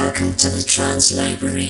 Welcome to the Trance Library.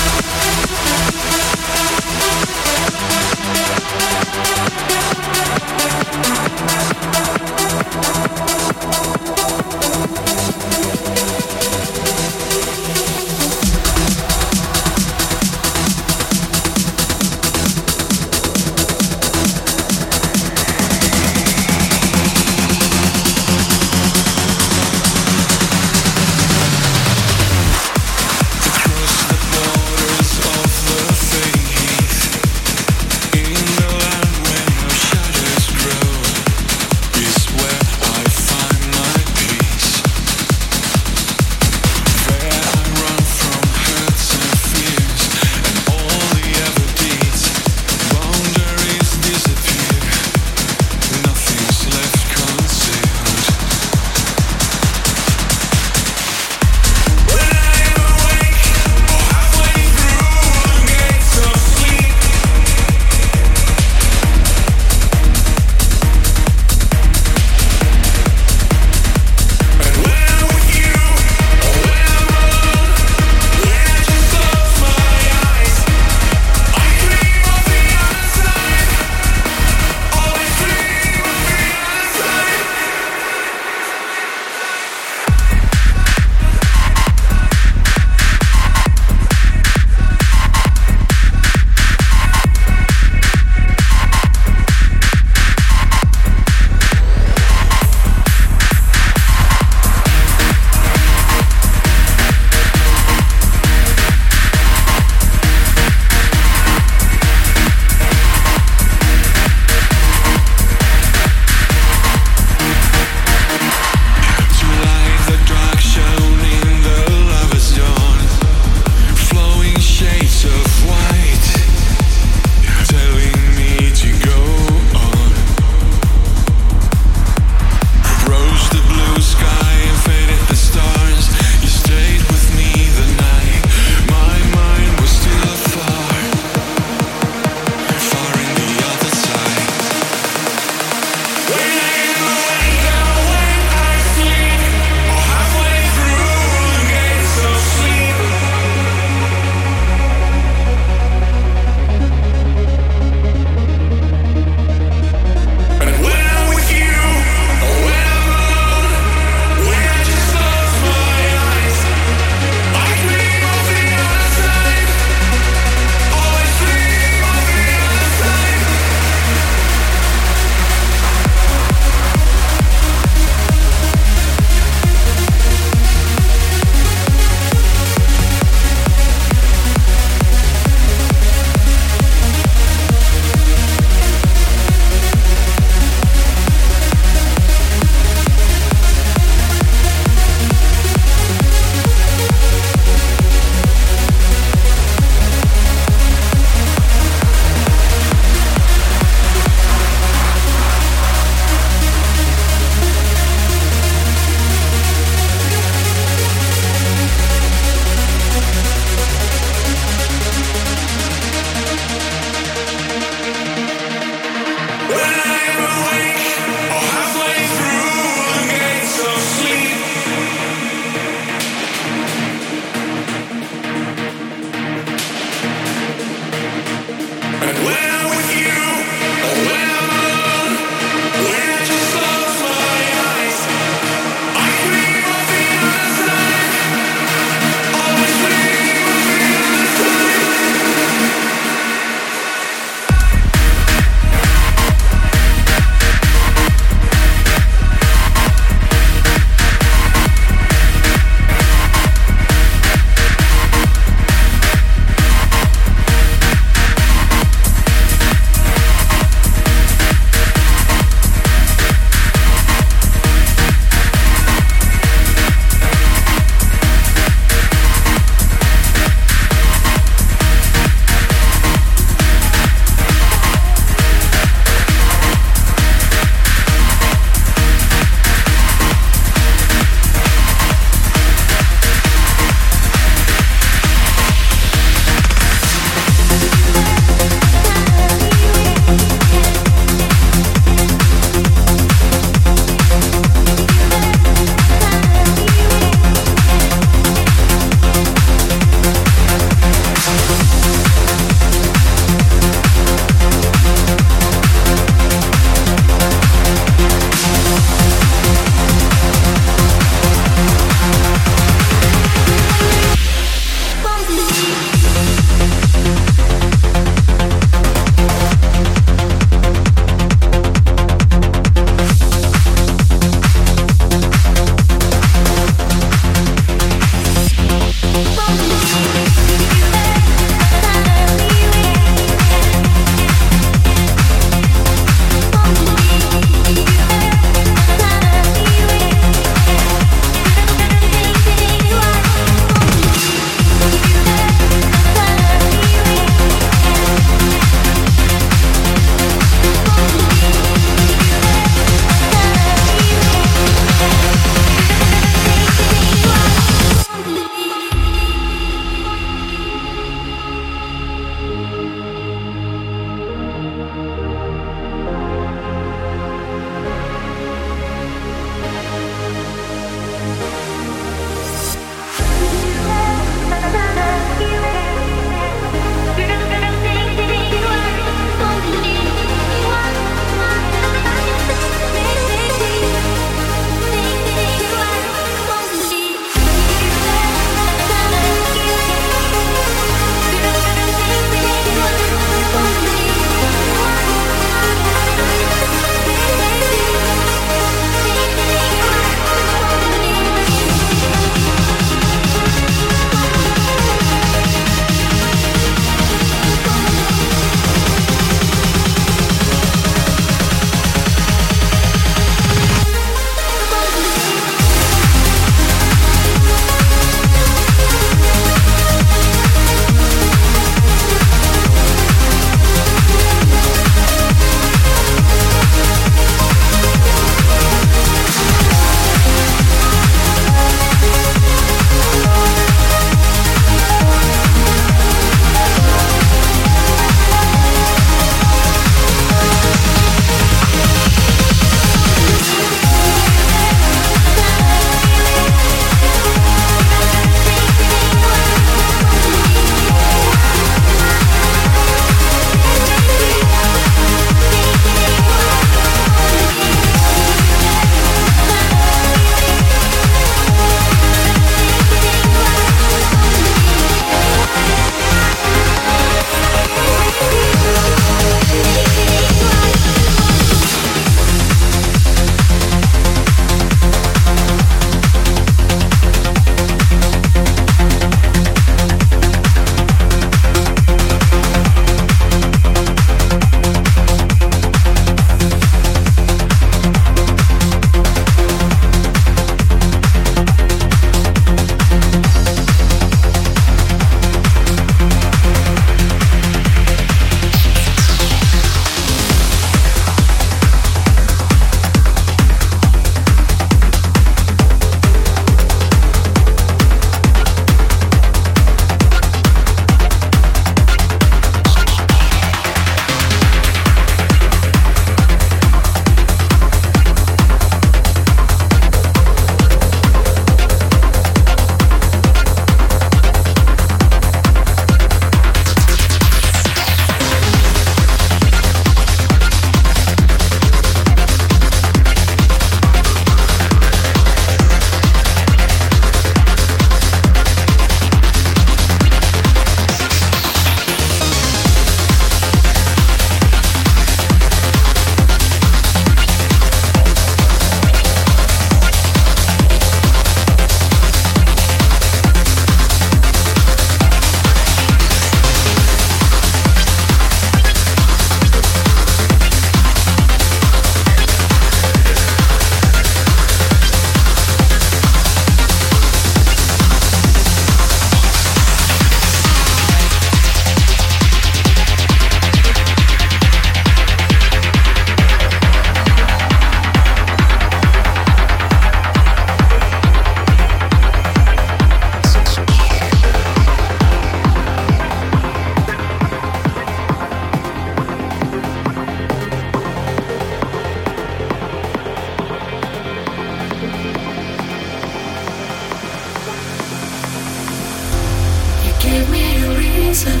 Give me a reason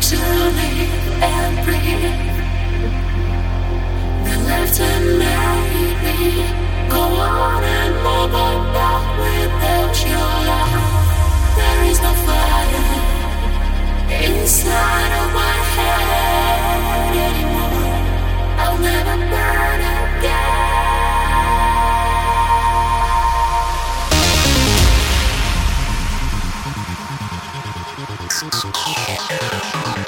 to live and. The left and go on and on without. There is no fire inside of my head anymore. I'll never. Break Yeah.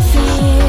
You.